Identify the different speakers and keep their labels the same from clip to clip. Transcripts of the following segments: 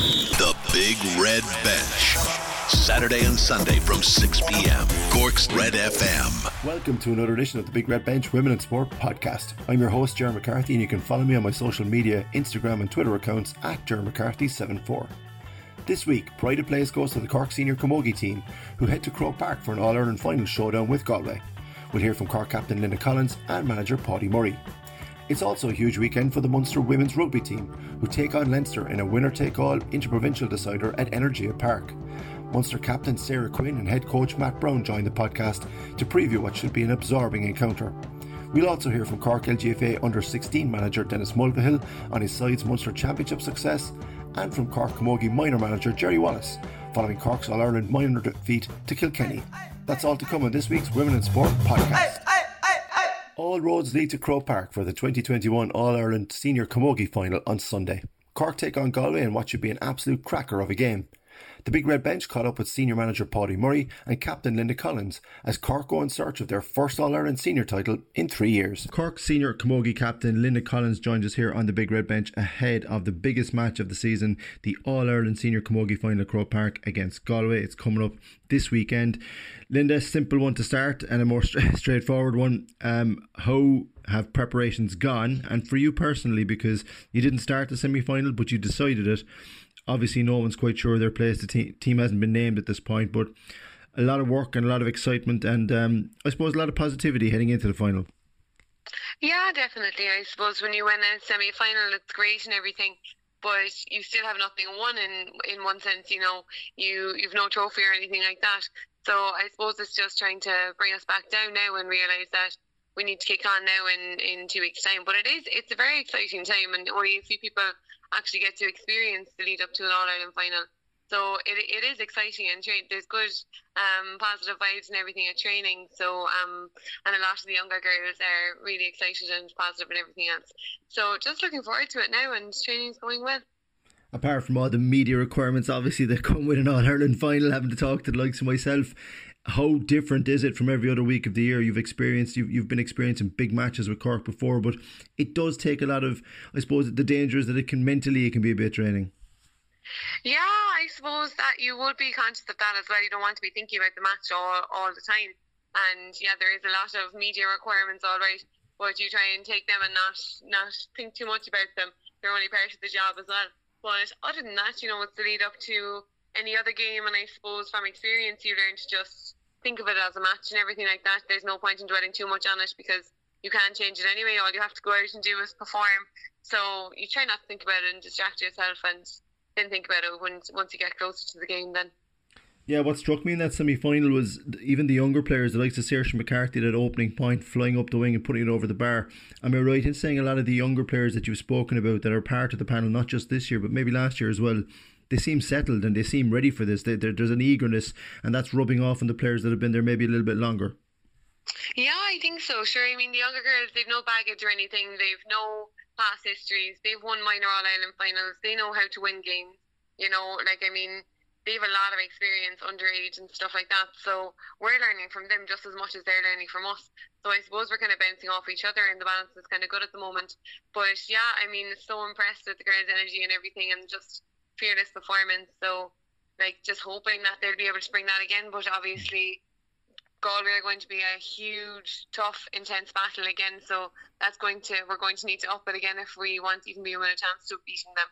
Speaker 1: The Big Red Bench. Saturday and Sunday from 6 p.m. Cork's Red FM.
Speaker 2: Welcome to another edition of the Big Red Bench Women in Sport podcast. I'm your host, Jerry McCarthy, and you can follow me on my social media, Instagram and Twitter accounts at Jerry McCarthy74. This week, Pride of Place goes to the Cork Senior Camogie team, who head to Croke Park for an All Ireland final showdown with Galway. We'll hear from Cork captain Linda Collins and manager Paudie Murray. It's also a huge weekend for the Munster women's rugby team, who take on Leinster in a winner take all interprovincial decider at Energia Park. Munster captain Sarah Quinn and head coach Matt Brown join the podcast to preview what should be an absorbing encounter. We'll also hear from Cork LGFA under 16 manager Denis Mulvihill on his side's Munster Championship success, and from Cork Camogie minor manager Jerry Wallace following Cork's All Ireland minor defeat to Kilkenny. That's all to come on this week's Women in Sport podcast. All roads lead to Croke Park for the 2021 All Ireland Senior Camogie final on Sunday. Cork take on Galway in what should be an absolute cracker of a game. The Big Red Bench caught up with senior manager Paudie Murray and captain Linda Collins as Cork go in search of their first All Ireland senior title in three years. Cork senior Camogie captain Linda Collins joins us here on the Big Red Bench ahead of the biggest match of the season, the All Ireland senior Camogie final at Croke Park against Galway. It's coming up this weekend. Linda, simple one to start and a more straightforward one. Um, how have preparations gone? And for you personally, because you didn't start the semi final, but you decided it Obviously, no one's quite sure their place. The te- team hasn't been named at this point, but a lot of work and a lot of excitement, and um, I suppose a lot of positivity heading into the final.
Speaker 3: Yeah, definitely. I suppose when you win a semi final, it's great and everything, but you still have nothing won in in one sense. You know, you you've no trophy or anything like that. So I suppose it's just trying to bring us back down now and realise that we need to kick on now in, in two weeks' time. But it is it's a very exciting time, and only a few people actually get to experience the lead up to an All Ireland final. So it, it is exciting and tra- there's good um, positive vibes and everything at training. So um, and a lot of the younger girls are really excited and positive and everything else. So just looking forward to it now and training's going well
Speaker 2: apart from all the media requirements, obviously, that come with an All Ireland final, having to talk to the likes of myself, how different is it from every other week of the year? You've experienced, you've, you've been experiencing big matches with Cork before, but it does take a lot of, I suppose, the danger is that it can mentally, it can be a bit draining.
Speaker 3: Yeah, I suppose that you would be conscious of that as well. You don't want to be thinking about the match all, all the time. And yeah, there is a lot of media requirements, all right, but you try and take them and not not think too much about them. They're only part of the job as well. But other than that, you know, it's the lead up to any other game, and I suppose from experience, you learn to just think of it as a match and everything like that. There's no point in dwelling too much on it because you can't change it anyway. All you have to go out and do is perform. So you try not to think about it and distract yourself, and then think about it when once you get closer to the game. Then.
Speaker 2: Yeah, what struck me in that semi final was even the younger players, the likes of Saoirse McCarthy, that opening point, flying up the wing and putting it over the bar. Am I right in saying a lot of the younger players that you've spoken about that are part of the panel, not just this year, but maybe last year as well, they seem settled and they seem ready for this. They, there's an eagerness, and that's rubbing off on the players that have been there maybe a little bit longer.
Speaker 3: Yeah, I think so. Sure. I mean, the younger girls, they've no baggage or anything. They've no past histories. They've won minor All Ireland finals. They know how to win games. You know, like I mean, they have a lot of experience underage and stuff like that. So we're learning from them just as much as they're learning from us. So I suppose we're kind of bouncing off each other, and the balance is kind of good at the moment. But yeah, I mean, so impressed with the girls' energy and everything, and just fearless performance. So, like, just hoping that they'll be able to bring that again. But obviously, Galway are going to be a huge, tough, intense battle again. So that's going to we're going to need to up it again if we want even be a chance to beating them.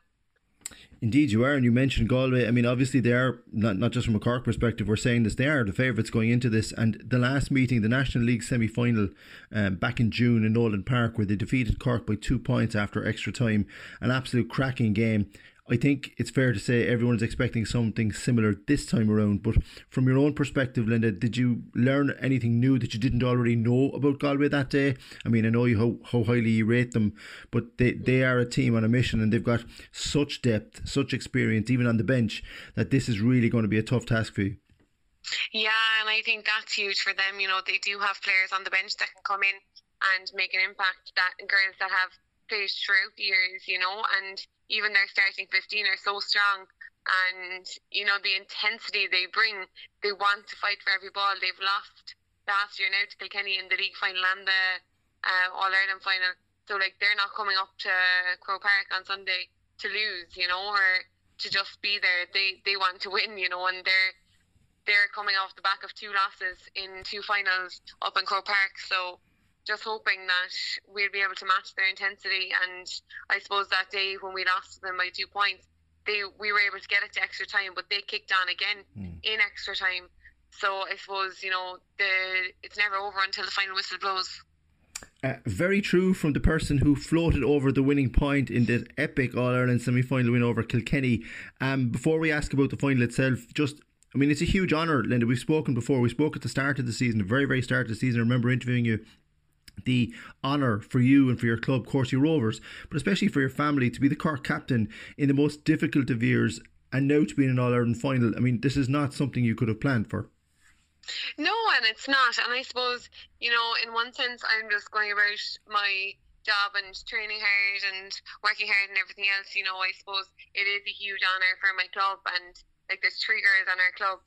Speaker 2: Indeed, you are, and you mentioned Galway. I mean, obviously, they are not not just from a Cork perspective. We're saying this; they are the favourites going into this. And the last meeting, the National League semi final, um, back in June in Nolan Park, where they defeated Cork by two points after extra time, an absolute cracking game. I think it's fair to say everyone's expecting something similar this time around. But from your own perspective, Linda, did you learn anything new that you didn't already know about Galway that day? I mean, I know you how, how highly you rate them, but they, they are a team on a mission and they've got such depth, such experience, even on the bench, that this is really going to be a tough task for you.
Speaker 3: Yeah, and I think that's huge for them. You know, they do have players on the bench that can come in and make an impact. That girls that have played throughout the years, you know, and even their starting 15 are so strong and you know the intensity they bring they want to fight for every ball they've lost last year now to Kilkenny in the league final and the uh, All Ireland final so like they're not coming up to Croke Park on Sunday to lose you know or to just be there. They they want to win, you know, and they're they're coming off the back of two losses in two finals up in Croke Park. So just hoping that we'll be able to match their intensity. And I suppose that day when we lost them by two points, they we were able to get it to extra time, but they kicked on again mm. in extra time. So I suppose you know the it's never over until the final whistle blows.
Speaker 2: Uh, very true from the person who floated over the winning point in the epic All Ireland semi final win over Kilkenny. Um, before we ask about the final itself, just I mean, it's a huge honour, Linda. We've spoken before. We spoke at the start of the season, the very, very start of the season. I remember interviewing you the honour for you and for your club, Courcey Rovers, but especially for your family to be the Cork captain in the most difficult of years and now to be in an All Ireland final. I mean, this is not something you could have planned for.
Speaker 3: No, and it's not. And I suppose, you know, in one sense, I'm just going about my job and training hard and working hard and everything else. You know, I suppose it is a huge honour for my club. And like, there's three girls on our club,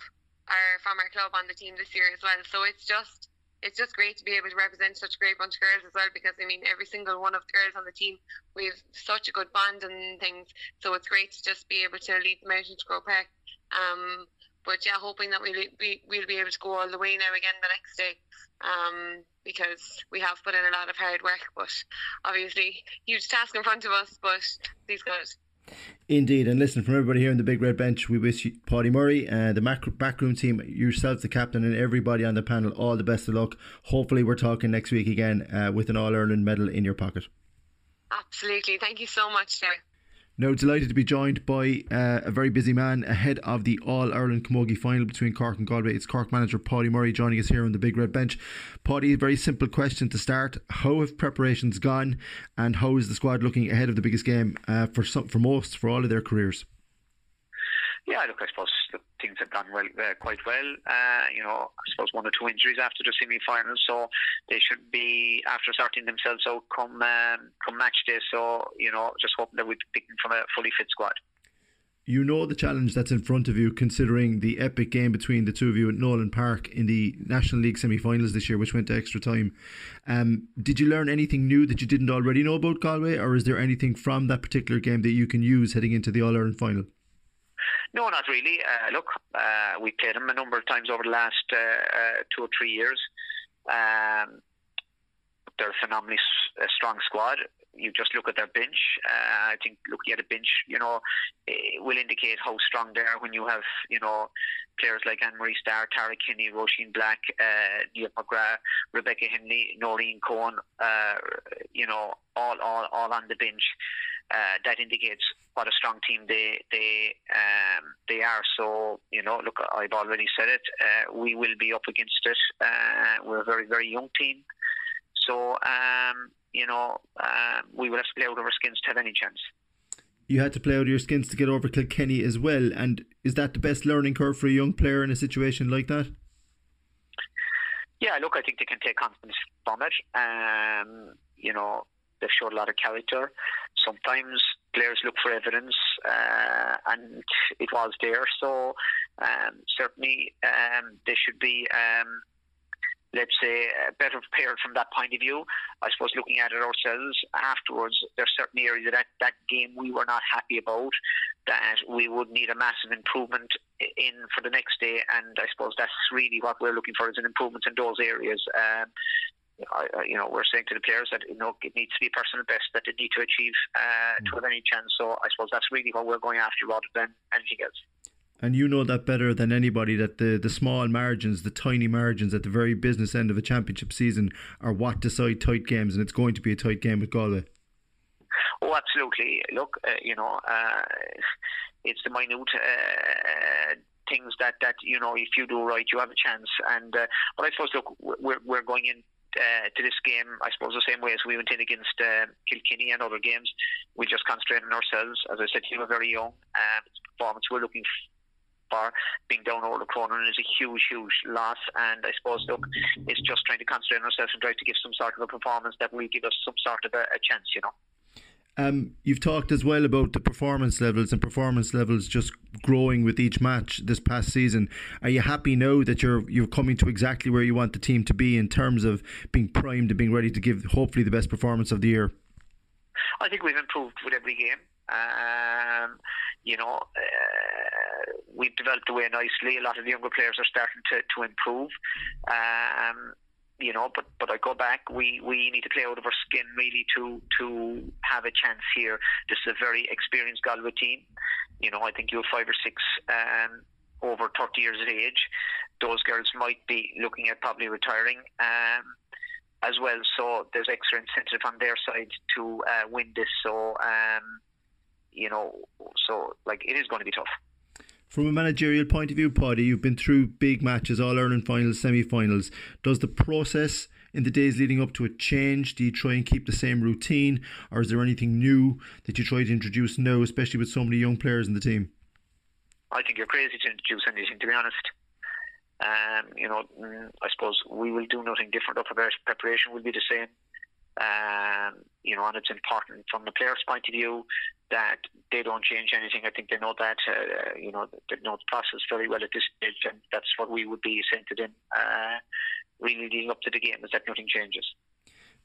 Speaker 3: or from our club on the team this year as well. So it's just it's just great to be able to represent such a great bunch of girls as well because I mean every single one of the girls on the team we have such a good bond and things. So it's great to just be able to lead them out into Croke Park. Um, but yeah hoping that we'll be, we'll be able to go all the way now again the next day. Um, because we have put in a lot of hard work but obviously huge task in front of us but please God
Speaker 2: Indeed, and listen from everybody here in the big red bench, we wish you, Paudie Murray, uh, the backroom team, yourself, the captain, and everybody on the panel all the best of luck. Hopefully, we're talking next week again uh, with an All Ireland medal in your pocket.
Speaker 3: Absolutely, thank you so much, sir.
Speaker 2: Now, delighted to be joined by uh, a very busy man ahead of the All Ireland Camogie final between Cork and Galway. It's Cork manager Paudie Murray joining us here on the Big Red Bench. Paudie, very simple question to start: How have preparations gone, and how is the squad looking ahead of the biggest game uh, for some, for most, for all of their careers?
Speaker 4: Yeah, look, I suppose things have gone well, uh, quite well. Uh, you know, I suppose one or two injuries after the semi-finals, so they should be after sorting themselves out come um, come match day. So you know, just hoping that we're picking from a fully fit squad.
Speaker 2: You know the challenge that's in front of you, considering the epic game between the two of you at Nolan Park in the National League semi-finals this year, which went to extra time. Um, did you learn anything new that you didn't already know about Galway, or is there anything from that particular game that you can use heading into the All Ireland final?
Speaker 4: No, not really. Uh, look, uh, we played them a number of times over the last uh, uh two or three years. Um, they're a phenomenally strong squad. You just look at their bench. Uh, I think looking at a bench, you know, it will indicate how strong they are when you have, you know, players like Anne Marie Starr, Tara Kinney, Roisin Black, uh, Niamh McGrath, Rebecca Hennelly, Noreen Coen, uh, you know, all, all, all on the bench uh, that indicates what a strong team they they um, they are. So you know, look, I've already said it. Uh, we will be up against it. Uh, we're a very very young team, so um, you know um, we would have to play out of our skins to have any chance.
Speaker 2: You had to play out of your skins to get over Kilkenny as well, and is that the best learning curve for a young player in a situation like that?
Speaker 4: Yeah, look, I think they can take confidence from it. Um, you know, they've showed a lot of character sometimes players look for evidence, uh, and it was there. So um, certainly um, they should be. Um, let's say, better prepared from that point of view. I suppose looking at it ourselves afterwards, there's certain areas of that, that game we were not happy about that we would need a massive improvement in for the next day. And I suppose that's really what we're looking for is an improvement in those areas. Um, I, you know, we're saying to the players that you know it needs to be personal best that they need to achieve uh, to have any chance. So I suppose that's really what we're going after rather than anything else.
Speaker 2: And you know that better than anybody that the, the small margins, the tiny margins at the very business end of a championship season are what decide tight games, and it's going to be a tight game with Galway.
Speaker 4: Oh, absolutely. Look, uh, you know, uh, it's the minute uh, things that, that you know, if you do right, you have a chance. And uh, but I suppose, look, we're we're going in uh, to this game, I suppose, the same way as we went in against uh, Kilkenny and other games. We just concentrate on ourselves. As I said, you are very young. Um, performance we're looking for. Being down over the corner is a huge, huge loss. And I suppose, look, it's just trying to concentrate on ourselves and try to give some sort of a performance that will give us some sort of a, a chance, you know.
Speaker 2: Um, you've talked as well about the performance levels and performance levels just growing with each match this past season. Are you happy now that you're you're coming to exactly where you want the team to be in terms of being primed and being ready to give hopefully the best performance of the year?
Speaker 4: I think we've improved with every game. Um, you know, uh, we've developed away nicely. A lot of the younger players are starting to, to improve. Um, you know, but but I go back. We we need to play out of our skin really to to have a chance here. This is a very experienced Galway team. You know, I think you have five or six um, over thirty years of age. Those girls might be looking at probably retiring. Um, as well, so there's extra incentive on their side to uh, win this. So, um, you know, so like it is going to be tough.
Speaker 2: From a managerial point of view, Paudie, you've been through big matches, All Ireland finals, semi finals. Does the process in the days leading up to it change? Do you try and keep the same routine, or is there anything new that you try to introduce now, especially with so many young players in the team?
Speaker 4: I think you're crazy to introduce anything, to be honest. Um, you know, mm, I suppose we will do nothing different. Our preparation will be the same. Um, you know, and it's important from the player's point of view that they don't change anything. I think they know that, uh, you know, they know the process very well at this stage, and that's what we would be centred in. uh, really leading up to the game, is that nothing changes.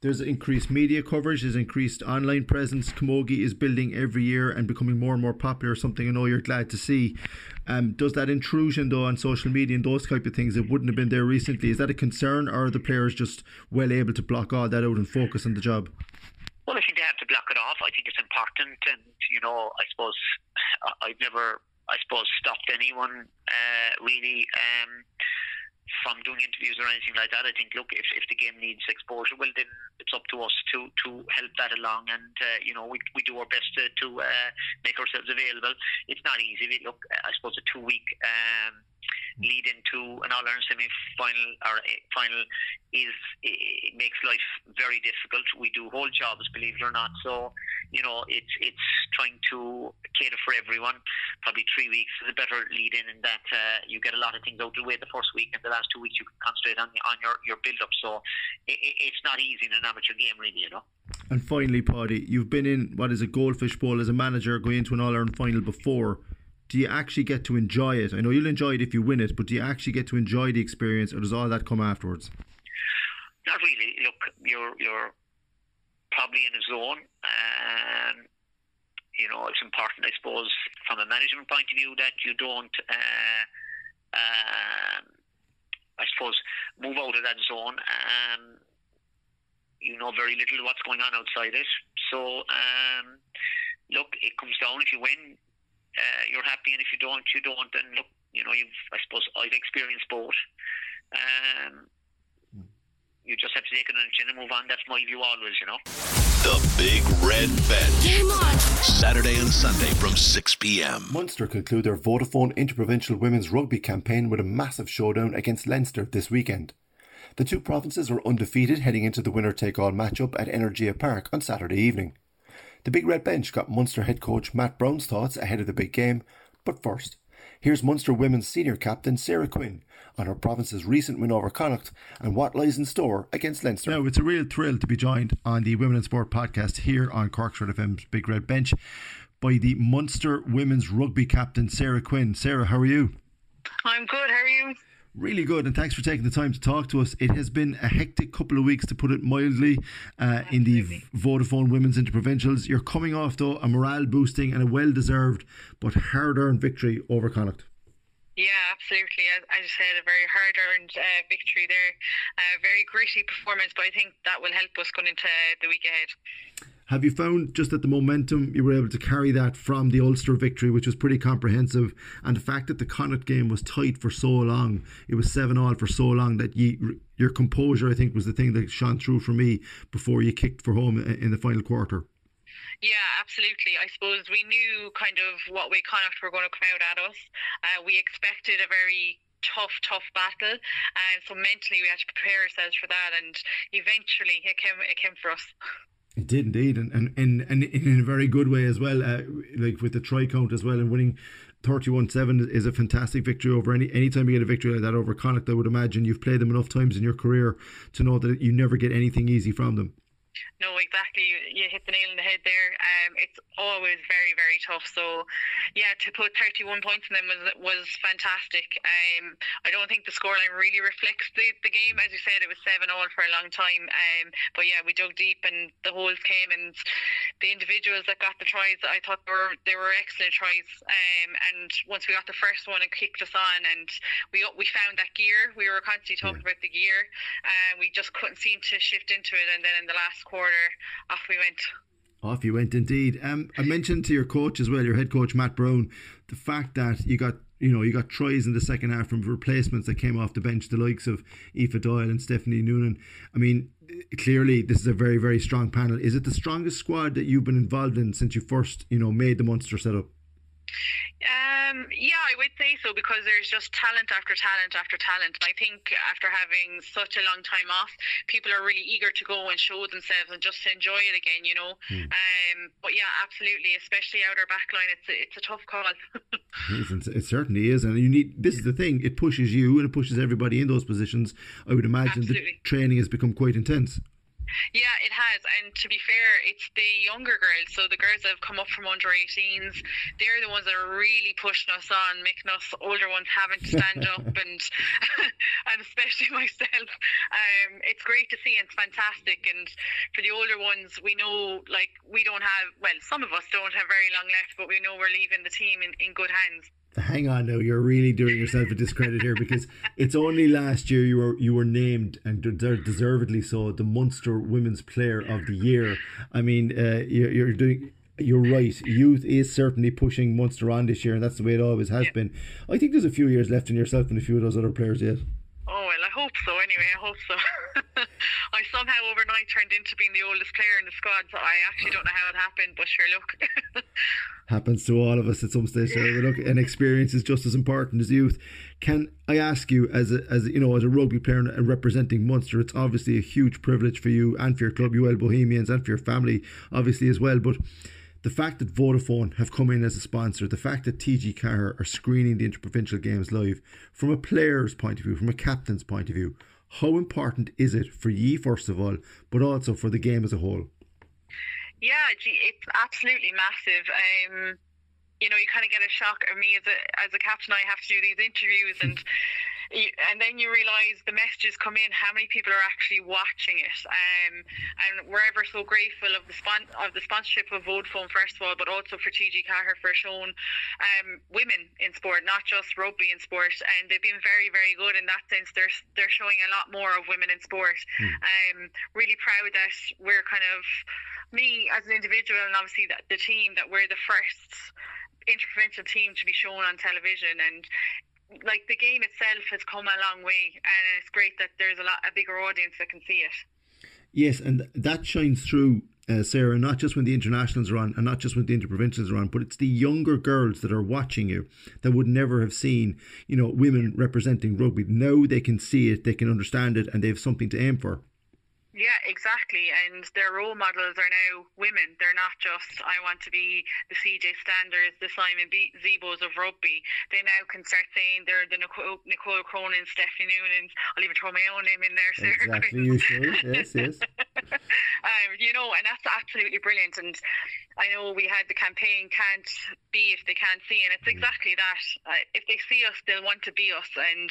Speaker 2: There's increased media coverage, there's increased online presence. Camogie is building every year and becoming more and more popular, something I know you're glad to see. Um, does that intrusion, though, on social media and those type of things that wouldn't have been there recently, is that a concern, or are the players just well able to block all that out and focus on the job?
Speaker 4: Well, I think they have to block it off. I think it's important, and you know, I suppose I've never, I suppose, stopped anyone uh, really. Um, from doing interviews or anything like that. I think, look, if, if the game needs exposure, well, then it's up to us to, to help that along. And, uh, you know, we, we do our best to, to uh, make ourselves available. It's not easy. Look, I suppose a two week um, lead into an All Ireland semi final or final is it makes life very difficult. We do whole jobs, believe it or not. So you know it's it's trying to cater for everyone. Probably three weeks is a better lead in, in that uh, you get a lot of things out of the way the first week, and the last two weeks you can concentrate on on your your build up. So it, it's not easy in an amateur game, really. You know.
Speaker 2: And finally, Paudie, you've been in what is a goldfish bowl as a manager, going into an All Ireland final before do you actually get to enjoy it? I know you'll enjoy it if you win it, but do you actually get to enjoy the experience, or does all that come afterwards?
Speaker 4: Not really. Look, you're you're probably in a zone. and you know, it's important, I suppose, from a management point of view, that you don't, uh, uh, I suppose, move out of that zone. Um, you know very little of what's going on outside it. So, um, look, it comes down if you win, uh, you're happy, and if you don't, you don't. And look, you know, you've I suppose I've experienced both. Um, you just have to take it on the chin and move on. That's my view always, you know.
Speaker 1: The Big Red Bench. Saturday and Sunday from 6 p.m.
Speaker 2: Munster conclude their Vodafone Interprovincial Women's Rugby campaign with a massive showdown against Leinster this weekend. The two provinces are undefeated heading into the winner take all matchup at Energia Park on Saturday evening. The Big Red Bench got Munster head coach Matt Brown's thoughts ahead of the big game, but first, here's Munster women's senior captain Sarah Quinn on her province's recent win over Connacht and what lies in store against Leinster. Now, it's a real thrill to be joined on the Women in Sport podcast here on Cork's Red FM's Big Red Bench by the Munster women's rugby captain Sarah Quinn. Sarah, how are you?
Speaker 3: I'm good. How are you?
Speaker 2: Really good, and thanks for taking the time to talk to us. It has been a hectic couple of weeks, to put it mildly, uh, in the Vodafone Women's Interprovincials. You're coming off, though, a morale boosting and a well deserved but hard earned victory over Connacht.
Speaker 3: Yeah, absolutely. As, as you said, a very hard earned uh, victory there. A very gritty performance, but I think that will help us going into the week ahead.
Speaker 2: Have you found just that the momentum you were able to carry that from the Ulster victory, which was pretty comprehensive, and the fact that the Connacht game was tight for so long, it was seven all for so long that you, your composure, I think, was the thing that shone through for me before you kicked for home in the final quarter.
Speaker 3: Yeah, absolutely. I suppose we knew kind of what way Connacht were going to come out at us. Uh, we expected a very tough, tough battle, and so mentally we had to prepare ourselves for that. And eventually, it came. It came for us.
Speaker 2: It did indeed, and and, and, and in a very good way as well. Uh, like with the try count as well, and winning 31-7 is a fantastic victory over any anytime you get a victory like that over Connacht. I would imagine you've played them enough times in your career to know that you never get anything easy from them.
Speaker 5: No, exactly. You, you hit the nail on the head there. Um, it's always very, very tough. So, yeah, to put 31 points in them was was fantastic. Um, I don't think the scoreline really reflects the, the game. As you said, it was 7 all for a long time. Um, but yeah, we dug deep and the holes came, and the individuals that got the tries, I thought they were, they were excellent tries. Um, and once we got the first one, it kicked us on, and we we found that gear. We were constantly talking yeah. about the gear, and we just couldn't seem to shift into it. And then in the last quarter, off we went.
Speaker 2: Off you went indeed. Um, I mentioned to your coach as well, your head coach Matt Brown, the fact that you got you know you got tries in the second half from replacements that came off the bench, the likes of Aoife Doyle and Stephanie Noonan. I mean, clearly this is a very very strong panel. Is it the strongest squad that you've been involved in since you first you know made the Munster setup?
Speaker 5: Um, yeah, I would say so because there's just talent after talent after talent. I think after having such a long time off, people are really eager to go and show themselves and just to enjoy it again, you know. Mm. Um, but yeah, absolutely, especially out our back line, it's a, it's a tough call.
Speaker 2: it, it certainly is, and you need. This is the thing; it pushes you and it pushes everybody in those positions. I would imagine absolutely. the training has become quite intense.
Speaker 5: Yeah, it has. And to be fair, it's the younger girls. So the girls that have come up from under 18s, they're the ones that are really pushing us on, making us older ones having to stand up, and and especially myself. Um, it's great to see, and it's fantastic. And for the older ones, we know like we don't have well, some of us don't have very long left, but we know we're leaving the team in, in good hands
Speaker 2: hang on now you're really doing yourself a discredit here because it's only last year you were you were named and deservedly so the Munster Women's Player of the Year I mean uh, you're, you're doing you're right. Youth is certainly pushing Munster on this year, and that's the way it always has yeah. been. I think there's a few years left in yourself and a few of those other players yet.
Speaker 5: Oh well, I hope so. Anyway, I hope so. I somehow overnight turned into being the oldest player in the squad, so I actually don't know how it happened. But sure, look.
Speaker 2: happens to all of us at some stage. So look, an experience is just as important as youth. Can I ask you, as a, as you know, as a rugby player and representing Munster, it's obviously a huge privilege for you and for your club, UL Bohemians, and for your family, obviously as well. But the fact that Vodafone have come in as a sponsor, the fact that TG Ceathair are screening the interprovincial games live, from a player's point of view, from a captain's point of view, how important is it for ye first of all, but also for the game as a whole?
Speaker 5: Yeah, gee, it's absolutely massive. Um, you know, you kind of get a shock. of me as a as a captain, I have to do these interviews and. and then you realise the messages come in how many people are actually watching it. Um, and we're ever so grateful of the spon- of the sponsorship of Vodafone first of all but also for TG Ceathair for showing um, women in sport not just rugby in sport. And they've been very very good in that sense. They're they're showing a lot more of women in sport. Mm. um, really proud that we're kind of me as an individual and obviously the, the team that we're the first interprovincial team to be shown on television. And like the game itself has come a long way and it's great that there's a lot a bigger audience that can see it
Speaker 2: yes and that shines through uh, Sarah, not just when the internationals are on and not just when the interprovincials are on, but it's the younger girls that are watching you that would never have seen, you know, women representing rugby. Now they can see it, they can understand it, and they have something to aim for.
Speaker 5: Yeah, exactly. And their role models are now women. They're not just, I want to be the CJ Standers, the Simon B- Zebos of rugby. They now can start saying they're the Nicole, Nicole Cronin, Stephanie Noonan. I'll even throw my own name in there,
Speaker 2: Sarah. Exactly, you should. Yes, yes.
Speaker 5: um, you know, and that's absolutely brilliant. And I know we had the campaign can't be if they can't see, and it's mm. exactly that. Uh, if they see us, they'll want to be us, and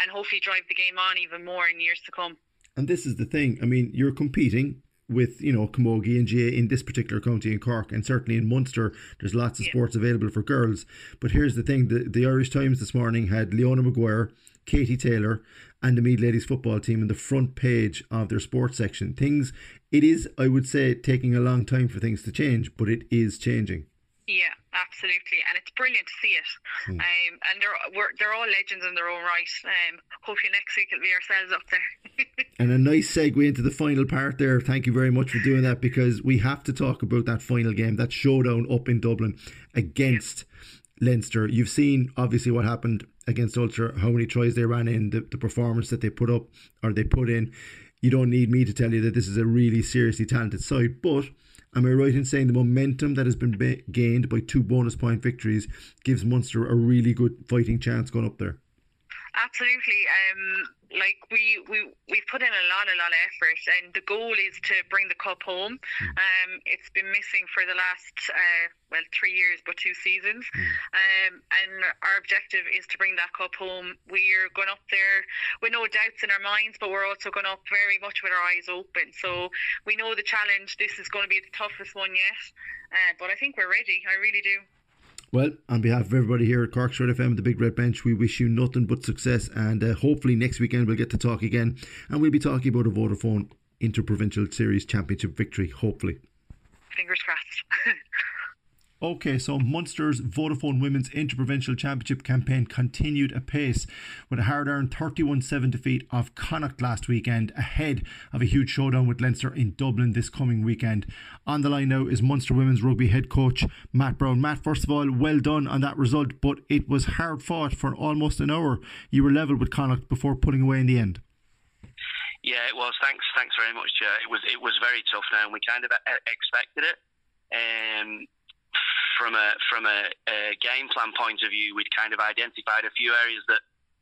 Speaker 5: and hopefully drive the game on even more in years to come.
Speaker 2: And this is the thing. I mean, you're competing with you know Camogie and GA in this particular county in Cork, and certainly in Munster, there's lots of yeah. sports available for girls. But here's the thing: the, the Irish Times this morning had Leona Maguire, Katie Taylor, and the Meath ladies football team in the front page of their sports section. Things, it is, I would say, taking a long time for things to change, but it is changing.
Speaker 5: Yeah, absolutely, and it's brilliant to see it. Hmm. Um, and they're they're all legends in their own right. Um, hopefully next week it'll be ourselves up there.
Speaker 2: and a nice segue into the final part there. Thank you very much for doing that because we have to talk about that final game, that showdown up in Dublin against yeah. Leinster. You've seen obviously what happened against Ulster, how many tries they ran in, the, the performance that they put up or they put in. You don't need me to tell you that this is a really seriously talented side, but Am I right in saying the momentum that has been ba- gained by two bonus point victories gives Munster a really good fighting chance going up there?
Speaker 5: Absolutely. Um, like we we we've put in a lot, a lot of effort, and the goal is to bring the cup home. Mm. Um, it's been missing for the last uh, well three years, but two seasons. Mm. Um, and our objective is to bring that cup home. We're going up there with no doubts in our minds, but we're also going up very much with our eyes open. So we know the challenge. This is going to be the toughest one yet, uh, but I think we're ready. I really do.
Speaker 2: Well, on behalf of everybody here at Cork's Red FM, the Big Red Bench, we wish you nothing but success. And uh, hopefully next weekend we'll get to talk again. And we'll be talking about a Vodafone Interprovincial Series Championship victory, hopefully.
Speaker 5: Fingers crossed.
Speaker 2: Okay, so Munster's Vodafone Women's Interprovincial Championship campaign continued apace with a hard earned 31 7 defeat of Connacht last weekend, ahead of a huge showdown with Leinster in Dublin this coming weekend. On the line now is Munster Women's Rugby head coach Matt Brown. Matt, first of all, well done on that result, but it was hard fought for almost an hour. You were level with Connacht before pulling away in the end.
Speaker 6: Yeah, it was. Thanks, thanks very much. Chair it was, it was very tough. Now, and we kind of expected it. Um, from a from a, a, game plan point of view, we'd kind of identified a few areas that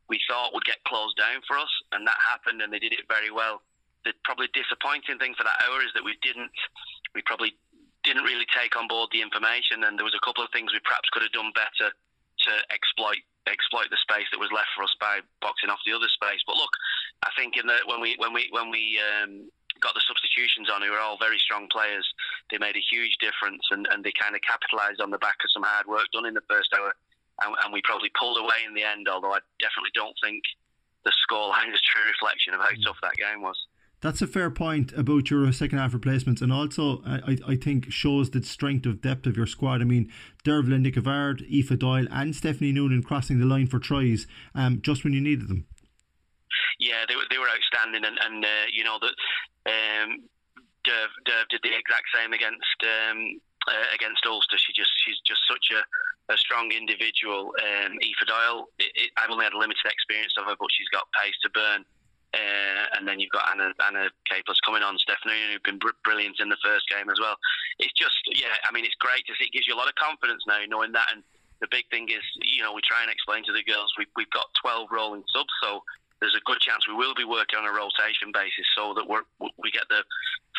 Speaker 6: we thought would get closed down for us, and that happened, and they did it very well. The probably disappointing thing for that hour is that we didn't, we probably didn't really take on board the information, and there was a couple of things we perhaps could have done better to exploit exploit the space that was left for us by boxing off the other space. But look, I think in the when we when we when we um, got the substitutions on who were all very strong players. They made a huge difference and, and they kind of capitalised on the back of some hard work done in the first hour. And, and, we probably pulled away in the end, although I definitely don't think the scoreline is a true reflection of how mm. tough that game was.
Speaker 2: That's a fair point about your second half replacements, and also I, I think shows the strength of depth of your squad. I mean, Dervla Nicovard, Aoife Doyle, and Stephanie Noonan crossing the line for tries um, just when you needed them
Speaker 6: yeah, they were they were outstanding, and and uh, you know that um, Derv, Derv did the exact same against um, uh, against Ulster. She just she's just such a, a strong individual. Um, Aoife Doyle, it, it, I've only had a limited experience of her, but she's got pace to burn. Uh, and then you've got Anna Anna Capers coming on, Stephanie, who've been br- brilliant in the first game as well. It's just, yeah, I mean, it's great to see. It gives you a lot of confidence now, knowing that. And the big thing is, you know, we try and explain to the girls we, we've got 12 rolling subs, so there's a good chance we will be working on a rotation basis so that we we get the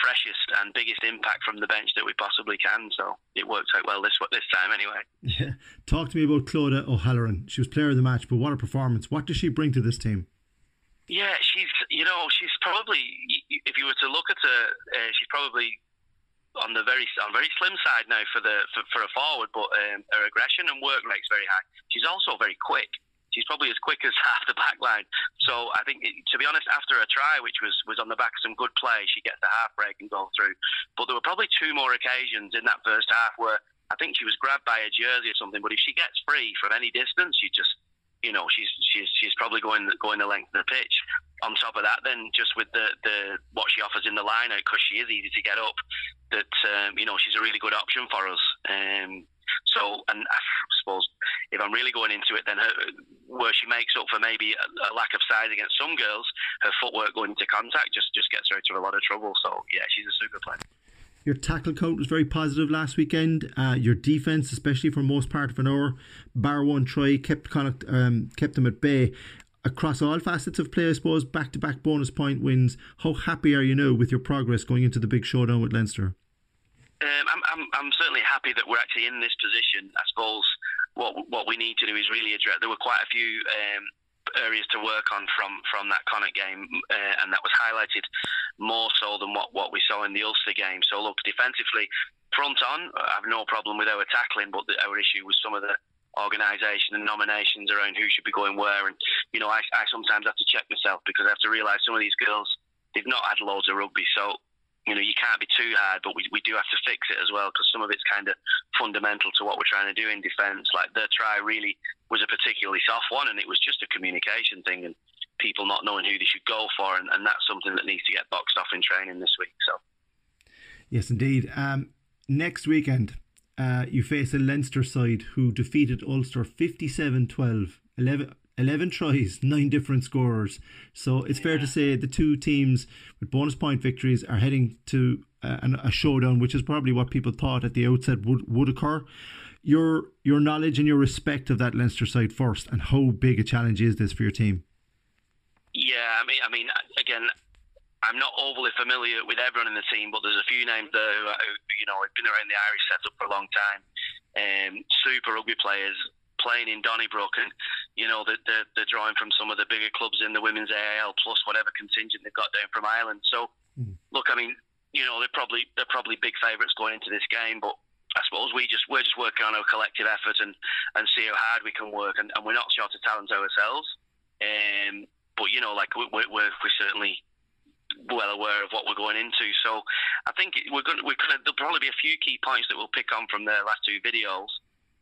Speaker 6: freshest and biggest impact from the bench that we possibly can. So it worked out well this this time anyway.
Speaker 2: Yeah. Talk to me about Clodagh O'Halloran. She was player of the match, but what a performance! What does she bring to this team?
Speaker 6: Yeah, she's you know she's probably if you were to look at her, uh, she's probably on the very on very slim side now for the for, for a forward, but um, her aggression and work rate's very high. She's also very quick she's probably as quick as half the back line. So I think, to be honest, after a try, which was, was on the back of some good play, she gets the half break and goes through. But there were probably two more occasions in that first half where I think she was grabbed by a jersey or something. But if she gets free from any distance, she just, you know, she's she's she's probably going going the length of the pitch. On top of that, then just with the, the what she offers in the line out because she is easy to get up, that um, you know she's a really good option for us. Um, so, and I suppose if I'm really going into it, then her, where she makes up for maybe a, a, lack of size against some girls, her footwork going into contact just, just gets her of a lot of trouble. So, yeah, she's a super player.
Speaker 2: Your tackle count was very positive last weekend. Uh, your defence, especially for most part of an hour, bar one try, kept Connacht, um, kept them at bay. Across all facets of play, I suppose, back to back bonus point wins. How happy are you now with your progress going into the big showdown with Leinster?
Speaker 6: Um, I'm, I'm, I'm certainly happy that we're actually in this position. I suppose what what we need to do is really address. There were quite a few um, areas to work on from from that Connacht game, uh, and that was highlighted more so than what, what we saw in the Ulster game. So look, defensively, front on, I have no problem with our tackling, but the, our issue was some of the organisation and nominations around who should be going where. And you know, I, I sometimes have to check myself because I have to realise some of these girls they've not had loads of rugby, so you know, you can't be too hard, but we, we do have to fix it as well because some of it's kind of fundamental to what we're trying to do in defence. Like the try really was a particularly soft one, and it was just a communication thing and people not knowing who they should go for, and, and that's something that needs to get boxed off in training this week. So,
Speaker 2: yes, indeed. Um, next weekend, uh, you face a Leinster side who defeated Ulster 57 12. 11, 11 tries, nine different scorers. So it's yeah. fair to say the two teams with bonus point victories are heading to a, a showdown, which is probably what people thought at the outset would, would occur. your your knowledge and your respect of that Leinster side first, and how big a challenge is this for your team?
Speaker 6: Yeah, I mean, I mean, again, I'm not overly familiar with everyone in the team, but there's a few names there who, who you know, have been around the Irish setup for a long time. Um, super rugby players playing in Donnybrook, and you know, they're, they're, they're, drawing from some of the bigger clubs in the women's AIL plus whatever contingent they've got down from Ireland. So, mm. look, I mean, you know, they're probably they're probably big favourites going into this game, but I suppose we just we're just working on our collective effort and, and see how hard we can work, and, and we're not short of talent ourselves. Um, but you know, like we're, we're, we're certainly well aware of what we're going into. So I think we're going. To, We're going. to, There'll probably be a few key points that we'll pick on from the last two videos.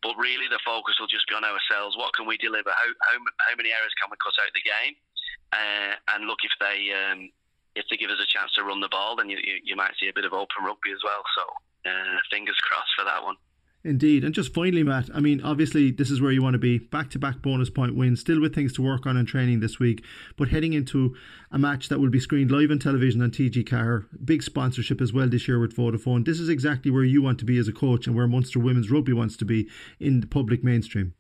Speaker 6: But really, the focus will just be on ourselves. What can we deliver? How how, how many errors can we cut out the game? Uh, and look, if they um, if they give us a chance to run the ball, then you, you, you might see a bit of open rugby as well. So uh, fingers crossed for that one.
Speaker 2: Indeed. And just finally, Matt, I mean, obviously, this is where you want to be back to back bonus point wins, still with things to work on in training this week, but heading into a match that will be screened live on television on TG Ceathair, big sponsorship as well this year with Vodafone. This is exactly where you want to be as a coach and where Munster Women's Rugby wants to be in the public mainstream.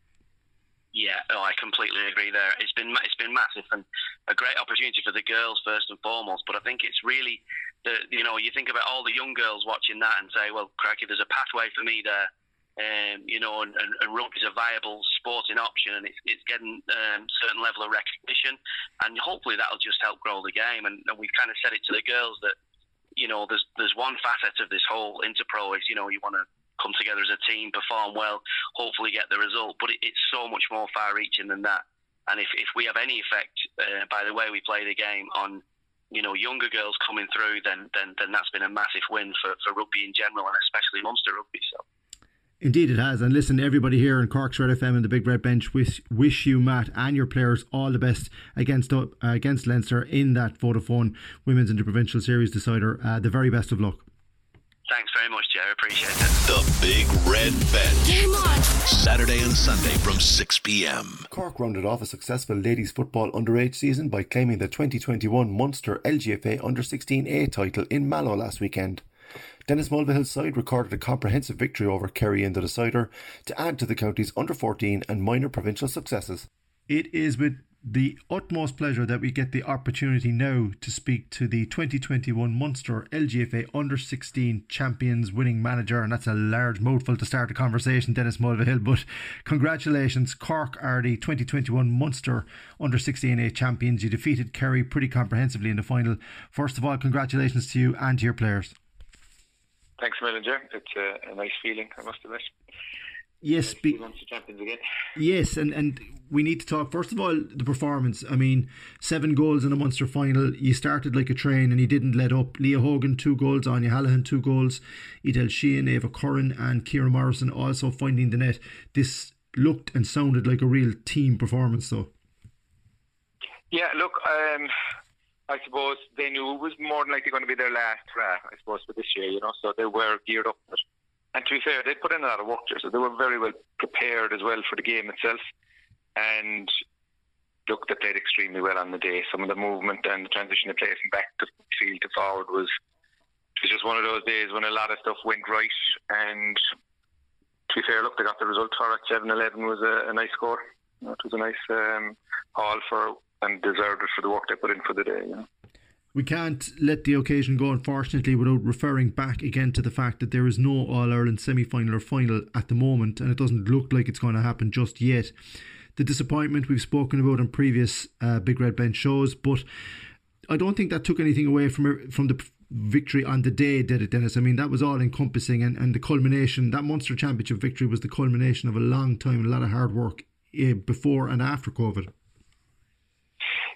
Speaker 6: Yeah, oh, I completely agree there. It's been it's been massive and a great opportunity for the girls first and foremost. But I think it's really the you know you think about all the young girls watching that and say, well, cracky, there's a pathway for me there um, you know, and, and, and rugby is a viable sporting option, and it's, it's getting um, certain level of recognition, and hopefully that'll just help grow the game. And, and we've kind of said it to the girls that, you know, there's there's one facet of this whole interpro is, you know, you want to come together as a team, perform well, hopefully get the result, but it, it's so much more far-reaching than that. And if, if we have any effect uh, by the way we play the game on you know, younger girls coming through, then then then that's been a massive win for, for rugby in general and especially Munster rugby. So.
Speaker 2: Indeed, it has. And listen, everybody here in Cork's Red FM and the Big Red Bench wish, wish you, Matt, and your players all the best against uh, against Leinster in that Vodafone Women's Interprovincial Series decider. Uh, the very best of luck.
Speaker 6: Thanks very much, Jerry. Appreciate it.
Speaker 1: The Big Red Bench. Game on. Saturday and Sunday from 6 p.m.
Speaker 2: Cork rounded off a successful ladies football underage season by claiming the 2021 Munster LGFA Under 16A title in Mallow last weekend. Denis Mulvihill's side recorded a comprehensive victory over Kerry in the decider to add to the county's under 14 and minor provincial successes. It is with the utmost pleasure that we get the opportunity now to speak to the 2021 Munster LGFA Under 16 Champions winning manager, and that's a large mouthful to start a conversation, Denis Mulvihill. But congratulations, Cork are the 2021 Munster Under 16A champions. You defeated Kerry pretty comprehensively in the final. First of all, congratulations to you and to your players.
Speaker 7: Thanks a million, Jer. It's a, a, nice feeling, I must admit.
Speaker 2: Yes,
Speaker 7: be, champions again.
Speaker 2: Yes, and, and we need to talk first of all the performance. I mean, seven goals in a Munster final. You started like a train and you didn't let up. Leah Hogan two goals, Anya Hallahan two goals, Edel Sheehan, Ava Curran, and Kira Morrison also finding the net. This looked and sounded like a real team performance, though.
Speaker 7: Yeah, look, um, I suppose they knew it was more than likely going to be their last draft, I suppose, for this year, you know, so they were geared up for it. And to be fair, they put in a lot of work there, so they were very well prepared as well for the game itself. And look, they played extremely well on the day. Some of the movement and the transition of play from back to field to forward was it was just one of those days when a lot of stuff went right. And to be fair, look, they got the result for it. 7 11 was a, a nice score. It was a nice um, haul for and deserved it for the work they put in for the day. You know.
Speaker 2: We can't let the occasion go, unfortunately, without referring back again to the fact that there is no All Ireland semi final or final at the moment, and it doesn't look like it's going to happen just yet. The disappointment we've spoken about on previous uh, Big Red Bench shows, but I don't think that took anything away from from the victory on the day, did it, Denis? I mean, that was all encompassing, and, and the culmination, that Munster Championship victory was the culmination of a long time, a lot of hard work uh, before and after COVID.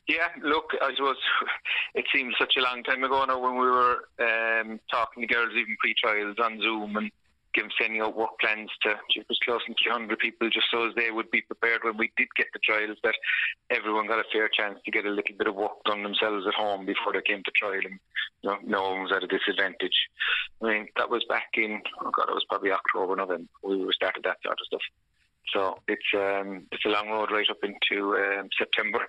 Speaker 7: Yeah, look, I suppose it seems such a long time ago now when we were um, talking to girls, even pre-trials on Zoom and giving sending out work plans to it was close to 300 people just so as they would be prepared when we did get the trials that everyone got a fair chance to get a little bit of work done themselves at home before they came to trial and you know, no one was at a disadvantage. I mean, that was back in, oh God, it was probably October, November. We started that sort of stuff. So it's um, it's a long road right up into um, September.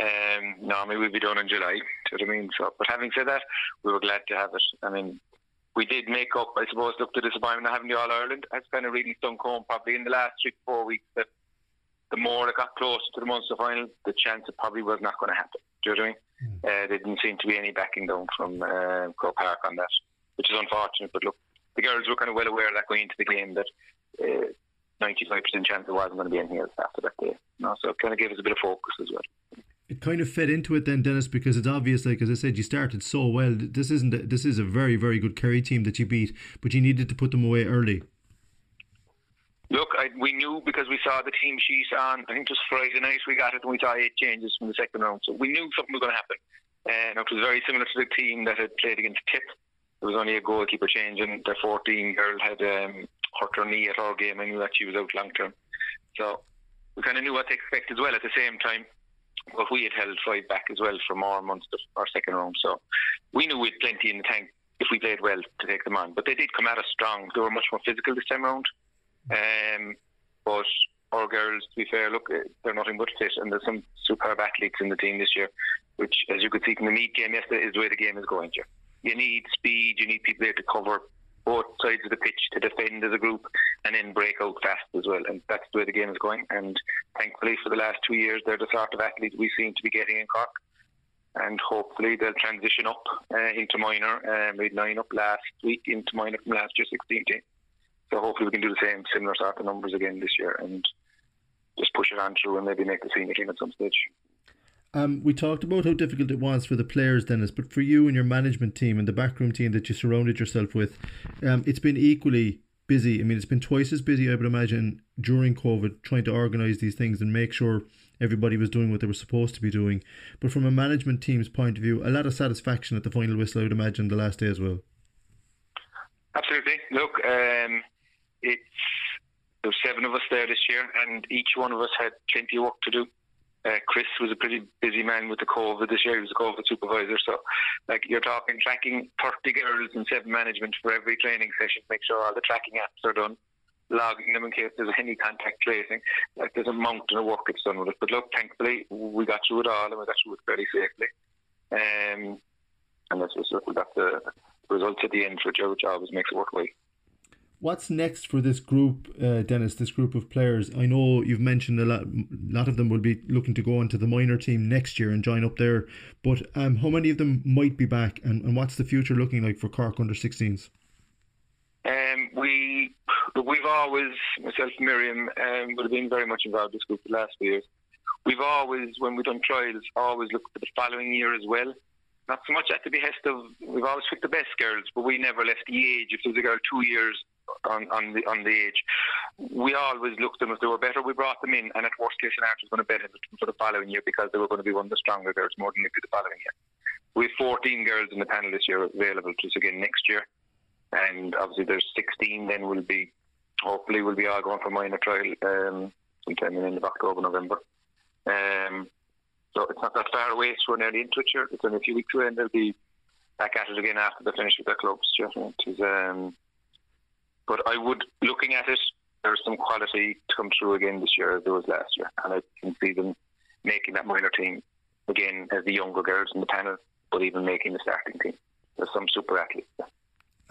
Speaker 7: Um, normally we'd be done in July. Do you know what I mean? So, but having said that, we were glad to have it. I mean, we did make up, I suppose, look, the disappointment of having the All Ireland has kind of really stunk home probably in the last three, four weeks that the more it got closer to the Munster final, the chance it probably was not going to happen. Do you know what I mean? Mm. Uh, there didn't seem to be any backing down from uh, Croke Park on that, which is unfortunate. But look, the girls were kind of well aware of that going into the game that uh, 95% chance it wasn't going to be anything else after that day. You know, so it kind of gave us a bit of focus as well
Speaker 2: it kind of fed into it then, Denis, because it's obvious. Like as I said, you started so well. This isn't. A, this is a very, very good Kerry team that you beat, but you needed to put them away early.
Speaker 7: Look, I, we knew because we saw the team sheet on. I think it was Friday night we got it, and we saw eight changes from the second round. So we knew something was going to happen, and it was very similar to the team that had played against Tip. There was only a goalkeeper change, and the 14 girl had um, hurt her knee at our game. I knew that she was out long term, so we kind of knew what to expect as well. At the same time, but we had held five back as well from our Munster, our second round. So we knew we had plenty in the tank if we played well to take them on. But they did come at us strong. They were much more physical this time round. Um, but our girls, to be fair, look, eh, they're nothing but fit, and there's some superb athletes in the team this year, which, as you could see from the meet game yesterday, is the way the game is going. You need speed, you need people there to cover both sides of the pitch to defend as a group and then break out fast as well. And that's the way the game is going. And thankfully, for the last two years, they're the sort of athletes we seem to be getting in Cork. And hopefully they'll transition up uh, into minor. Uh, made nine up last week into minor from last year, 16 team. So hopefully we can do the same, similar sort of numbers again this year and just push it on through and maybe make the senior team at some stage.
Speaker 2: Um, we talked about how difficult it was for the players, Denis, but for you and your management team and the backroom team that you surrounded yourself with, um, it's been equally busy. I mean, it's been twice as busy, I would imagine, during COVID, trying to organise these things and make sure everybody was doing what they were supposed to be doing. But from a management team's point of view, a lot of satisfaction at the final whistle, I would imagine, the last day as well.
Speaker 7: Absolutely. Look, um, it's there's seven of us there this year, and each one of us had plenty of work to do. Uh, Chris was a pretty busy man with the COVID this year. He was a COVID supervisor. So, like, you're talking tracking 30 girls and seven management for every training session, make sure all the tracking apps are done, logging them in case there's any contact tracing. Like, there's a mountain of work that's done with it. But look, thankfully, we got through it all and we got through it very safely. Um, and that's just, we got the results at the end, for which always makes it worthwhile.
Speaker 2: What's next for this group, uh, Denis? This group of players. I know you've mentioned a lot. A lot of them will be looking to go into the minor team next year and join up there. But um, how many of them might be back, and, and what's the future looking like for Cork under 16s?
Speaker 7: Um, we we've always myself and Miriam um, would have been very much involved in this group the last few years. We've always, when we've done trials, always looked at the following year as well not so much at the behest of we've always picked the best girls, but we never left the age. If there was a girl two years on, on the on the age, we always looked them if they were better, we brought them in, and at worst case scenario, was going to benefit them for the following year because they were going to be one of the stronger girls more than likely the following year. We have 14 girls in the panel this year available to us again next year, and obviously there's 16. Then we'll be hopefully we'll be all going for minor trial um, sometime in the end of November. Um, so it's not that far away. So we're nearly into it. Here. It's only a few weeks away, and they'll be back at it again after the finish with their clubs. It is, um, but I would, looking at it, there's some quality to come through again this year as there was last year, and I can see them making that minor team again as the younger girls in the panel, but even making the starting team. There's some super athletes.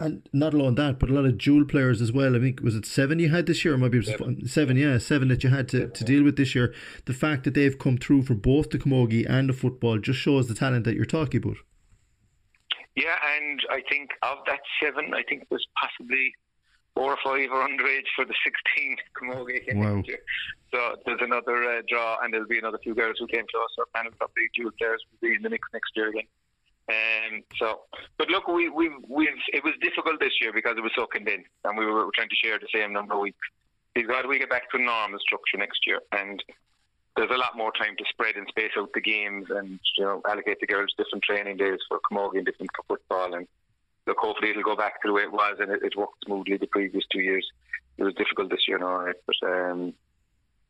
Speaker 2: And not alone that, but a lot of dual players as well. I think was it seven you had this year, or maybe it was seven, seven yeah, seven that you had to, to deal with this year. The fact that they've come through for both the camogie and the football just shows the talent that you're talking about.
Speaker 7: Yeah, and I think of that seven, I think there's possibly four or five are underage for the 16 camogie wow. So there's another uh, draw, and there'll be another few girls who came close. Our panel probably dual players will be in the mix next year again. Um, so, but look, we, we've, we've, it was difficult this year because it was so condensed and we were, trying to share the same number of weeks. We've got we get back to normal structure next year and there's a lot more time to spread and space out the games and, you know, allocate the girls different training days for camogie and different for football. And look, hopefully it'll go back to the way it was and it, it worked smoothly the previous two years. It was difficult this year, all right, but, um,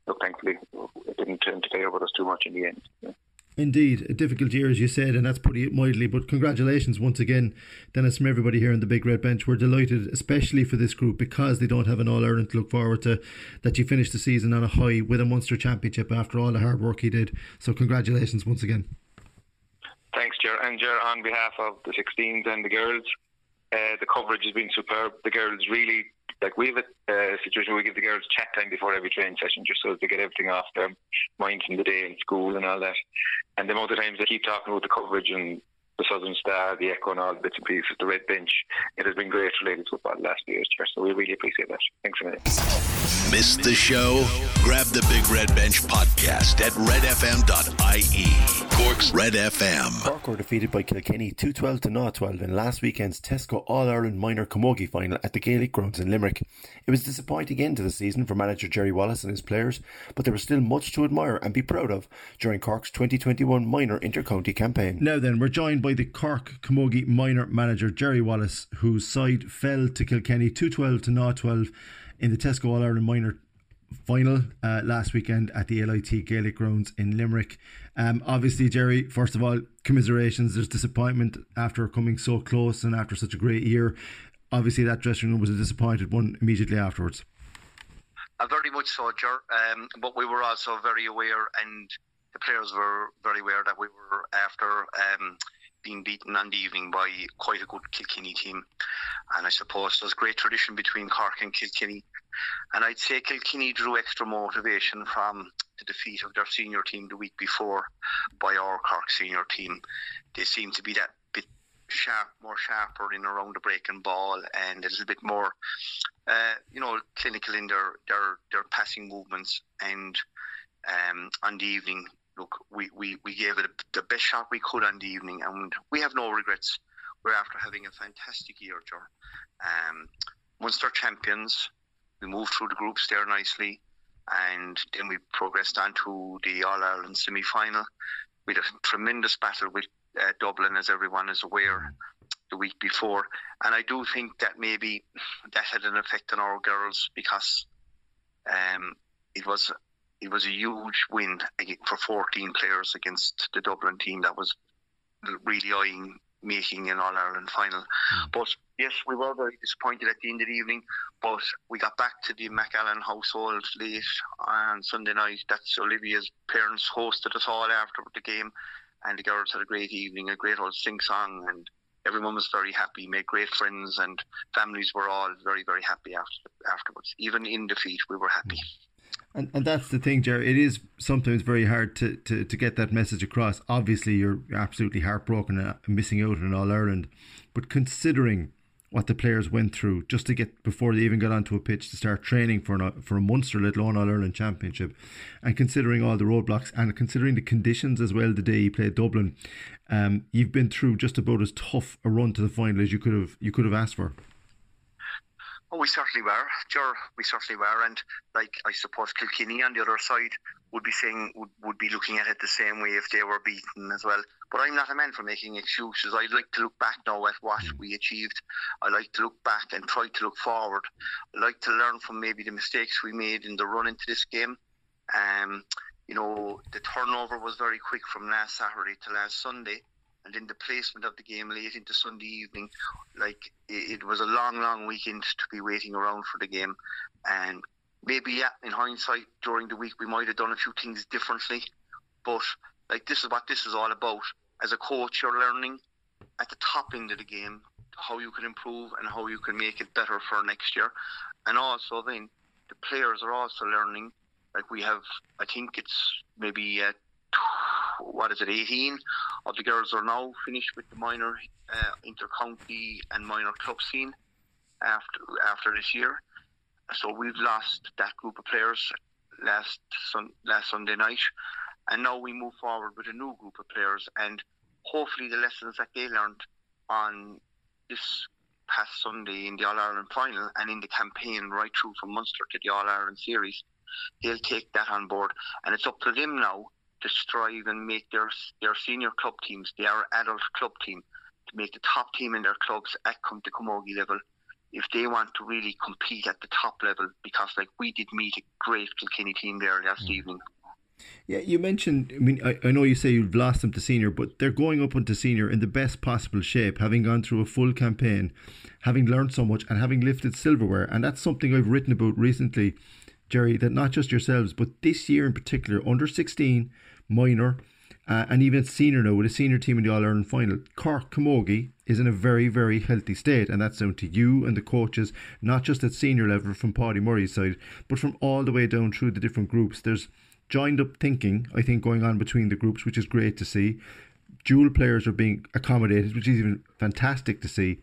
Speaker 7: look, thankfully it didn't turn to favour us too much in the end. Yeah.
Speaker 2: Indeed, a difficult year, as you said, and that's pretty mildly. But congratulations once again, Denis, from everybody here in the Big Red Bench. We're delighted, especially for this group, because they don't have an All Ireland to look forward to, that you finished the season on a high with a Munster Championship after all the hard work he did. So, congratulations once again.
Speaker 7: Thanks, Ger. And Ger, on behalf of the 16s and the girls, Uh, the coverage has been superb. The girls really like we have a situation where we give the girls chat time before every training session just so they get everything off their mind from the day in school and all that. And the amount of times they keep talking about the coverage and the Southern Star, the Echo, and all the bits and pieces, the Red Bench. It has been great for ladies football last years, so we really appreciate that. Thanks a minute.
Speaker 1: Missed the show? Grab the Big Red Bench podcast at redfm.ie. Cork's Red FM.
Speaker 2: Cork were defeated by Kilkenny 212 to 0 12 in last weekend's Tesco All Ireland Minor Camogie final at the Gaelic Grounds in Limerick. It was a disappointing end to the season for manager Jerry Wallace and his players, but there was still much to admire and be proud of during Cork's 2021 minor inter-county campaign. Now then, we're joined by the Cork Camogie minor manager Jerry Wallace, whose side fell to Kilkenny 212 to 0 12 in the Tesco All Ireland Minor final uh, last weekend at the LIT Gaelic Grounds in Limerick. Um, obviously, Jerry, first of all, commiserations. There's disappointment after coming so close and after such a great year. Obviously, that dressing room was a disappointed one immediately afterwards.
Speaker 8: Uh, very much so, Ger. Um, but we were also very aware, and the players were very aware that we were after. Um, being beaten on the evening by quite a good Kilkenny team. And I suppose there's great tradition between Cork and Kilkenny. And I'd say Kilkenny drew extra motivation from the defeat of their senior team the week before by our Cork senior team. They seem to be that bit sharp, more sharper in around the breaking ball and a little bit more, uh, you know, clinical in their, their, their passing movements. And um, on the evening, look, we, we, we gave it the best shot we could on the evening, and we have no regrets. We're after having a fantastic year, Joe. Um, Munster champions, we moved through the groups there nicely, and then we progressed on to the All Ireland semi final. We had a tremendous battle with uh, Dublin, as everyone is aware, the week before, and I do think that maybe that had an effect on our girls because um, it was it was a huge win for 14 players against the Dublin team that was really eyeing making an All Ireland final. Mm. But yes, we were very disappointed at the end of the evening. But we got back to the McAllen household late on Sunday night. That's Olivia's parents hosted us all after the game, and the girls had a great evening, a great old sing song, and everyone was very happy. Made great friends, and families were all very very happy after afterwards. Even in defeat, we were happy.
Speaker 2: And, and that's the thing, Jerry. It is sometimes very hard to, to, to get that message across. Obviously, you're absolutely heartbroken and missing out on All Ireland. But considering what the players went through just to get before they even got onto a pitch to start training for an, for a Munster, let alone All Ireland Championship, and considering all the roadblocks and considering the conditions as well the day you played Dublin, um, you've been through just about as tough a run to the final as you could have you could have asked for.
Speaker 8: Oh, we certainly were, sure, we certainly were, and like I suppose Kilkenny on the other side would be saying would, would be looking at it the same way if they were beaten as well. But I'm not a man for making excuses. I'd like to look back now at what mm. we achieved. I like to look back and try to look forward. I like to learn from maybe the mistakes we made in the run into this game. Um, you know, the turnover was very quick from last Saturday to last Sunday and then the placement of the game late into Sunday evening, like it, it was a long, long weekend to be waiting around for the game, and maybe yeah, in hindsight during the week we might have done a few things differently, but like this is what this is all about. As a coach, you're learning at the top end of the game how you can improve and how you can make it better for next year, and also then the players are also learning. Like we have, I think it's maybe uh, what is it, 18 of the girls are now finished with the minor uh, inter-county and minor club scene after after this year. So we've lost that group of players last sun, last Sunday night, and now we move forward with a new group of players, and hopefully the lessons that they learned on this past Sunday in the All Ireland final and in the campaign right through from Munster to the All Ireland series, they'll take that on board, and it's up to them now to strive and make their their senior club teams, their adult club team, to make the top team in their clubs at come to Camogie level if they want to really compete at the top level because like we did meet a great Kilkenny team there last mm. evening.
Speaker 2: Yeah, you mentioned. I mean, I, I know you say you've lost them to senior, but they're going up into senior in the best possible shape, having gone through a full campaign, having learned so much, and having lifted silverware. And that's something I've written about recently, Jerry. That not just yourselves, but this year in particular, under sixteen, minor, uh, and even senior now with a senior team in the All Ireland final. Cork Camogie is in a very, very healthy state, and that's down to you and the coaches, not just at senior level from Paudie Murray's side, but from all the way down through the different groups. There's joined up thinking, I think, going on between the groups, which is great to see. Dual players are being accommodated, which is even fantastic to see.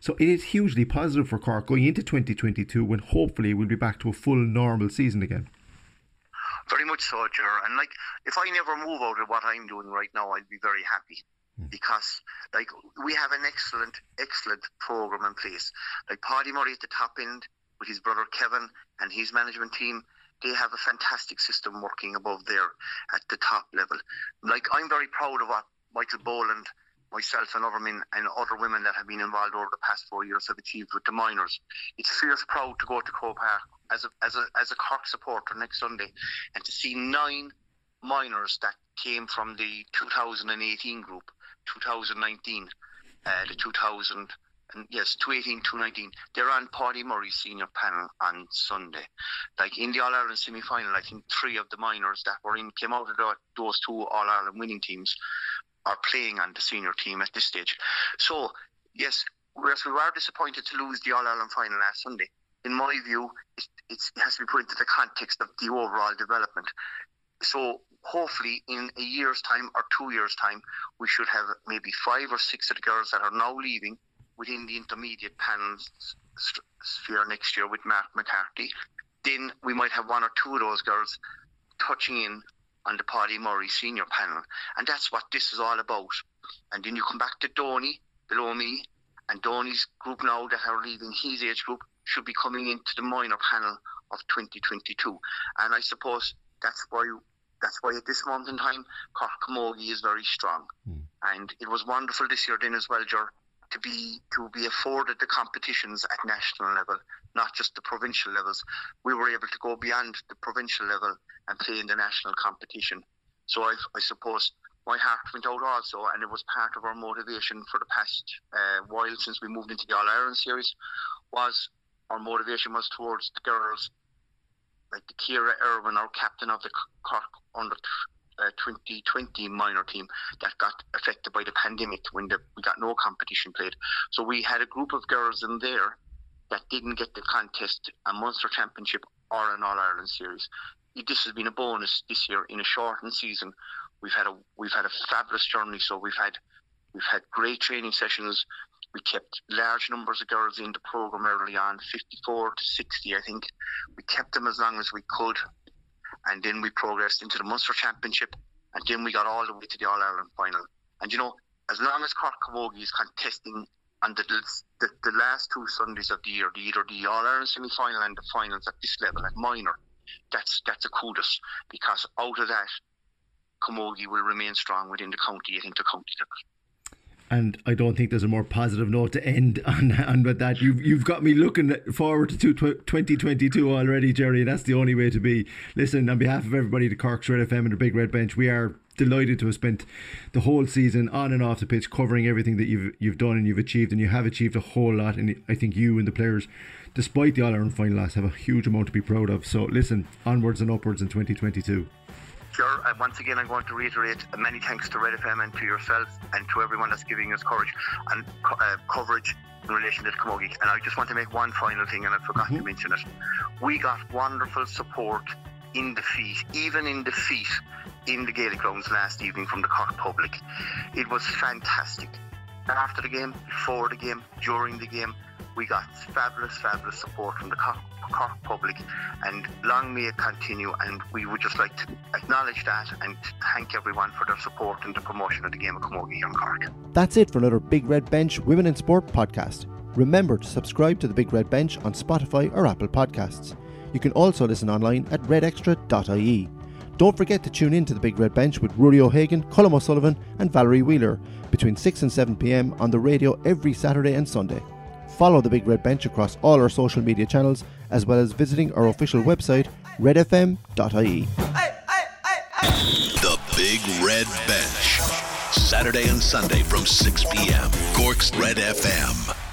Speaker 2: So it is hugely positive for Cork going into 2022 when hopefully we'll be back to a full normal season again.
Speaker 8: Very much so, Ger. And like, if I never move out of what I'm doing right now, I'd be very happy mm. because, like, we have an excellent, excellent program in place. Like Paudie Murray at the top end with his brother Kevin and his management team, they have a fantastic system working above there at the top level. Like, I'm very proud of what Michael Boland myself and other men and other women that have been involved over the past four years have achieved with the minors. It's fierce proud to go to Croke Park as a, as a, as a Cork supporter next Sunday and to see nine minors that came from the 2018 group, 2019, uh, the 2000 and yes, 218, 219. They're on Paudie Murray's senior panel on Sunday. Like in the All Ireland semi final, I think three of the minors that were in came out of those two All Ireland winning teams are playing on the senior team at this stage. So, yes, whereas we were disappointed to lose the All Ireland final last Sunday, in my view, it, it has to be put into the context of the overall development. So, hopefully, in a year's time or two years' time, we should have maybe five or six of the girls that are now leaving within the intermediate panel sphere next year with Mark McCarthy. Then we might have one or two of those girls touching in on the Paudie Murray senior panel. And that's what this is all about. And then you come back to Donny below me, and Donny's group now that are leaving his age group should be coming into the minor panel of 2022. And I suppose that's why that's why at this moment in time, Cork Camogie is very strong. Mm. And it was wonderful this year then as well, Ger, to be to be afforded the competitions at national level, not just the provincial levels. We were able to go beyond the provincial level and play in the national competition. So I, I suppose my heart went out also, and it was part of our motivation for the past uh, while since we moved into the All Ireland series. Was our motivation was towards the girls, like the Kira Irwin, our captain of the Cork under uh, 2020 minor team that got affected by the pandemic when the, we got no competition played. So we had a group of girls in there that didn't get the contest, a Munster Championship or an All Ireland series. This has been a bonus this year in a shortened season. We've had a we've had a fabulous journey. So we've had we've had great training sessions. We kept large numbers of girls in the program early on, 54 to 60, I think. We kept them as long as we could and then we progressed into the Munster Championship, and then we got all the way to the All Ireland final. And you know, as long as Cork Camogie is contesting on the, the, the last two Sundays of the year, the, either the All Ireland semi final and the finals at this level, at minor, that's that's a kudos because out of that, Camogie will remain strong within the county at inter-county level
Speaker 2: and I don't think there's a more positive note to end on, on with that. You've you've got me looking forward to 2022 already, Jerry. And that's the only way to be. Listen, on behalf of everybody, the Cork's Red FM and the Big Red Bench, we are delighted to have spent the whole season on and off the pitch covering everything that you've you've done and you've achieved, and you have achieved a whole lot. And I think you and the players, despite the All Ireland final loss, have a huge amount to be proud of. So listen, onwards and upwards in 2022.
Speaker 8: Sure. Uh, once again, I'm going to reiterate many thanks to Red FM and to yourself and to everyone that's giving us courage and uh, coverage in relation to the Camogie. And I just want to make one final thing, and I forgot mm-hmm. to mention it. We got wonderful support in defeat, even in defeat, in the Gaelic grounds last evening from the Cork public. It was fantastic. After the game, before the game, during the game, we got fabulous, fabulous support from the Cork public, and long may it continue. And we would just like to acknowledge that and thank everyone for their support and the promotion of the game of Camogie on Cork.
Speaker 2: That's it for another Big Red Bench Women in Sport podcast. Remember to subscribe to the Big Red Bench on Spotify or Apple Podcasts. You can also listen online at redextra.ie. Don't forget to tune in to the Big Red Bench with Rory O'Hagan, Colm O'Sullivan, and Valerie Wheeler between 6 and 7 pm on the radio every Saturday and Sunday. Follow the Big Red Bench across all our social media channels, as well as visiting our official website, redfm.ie.
Speaker 1: The Big Red Bench. Saturday and Sunday from 6 p.m. Cork's Red FM.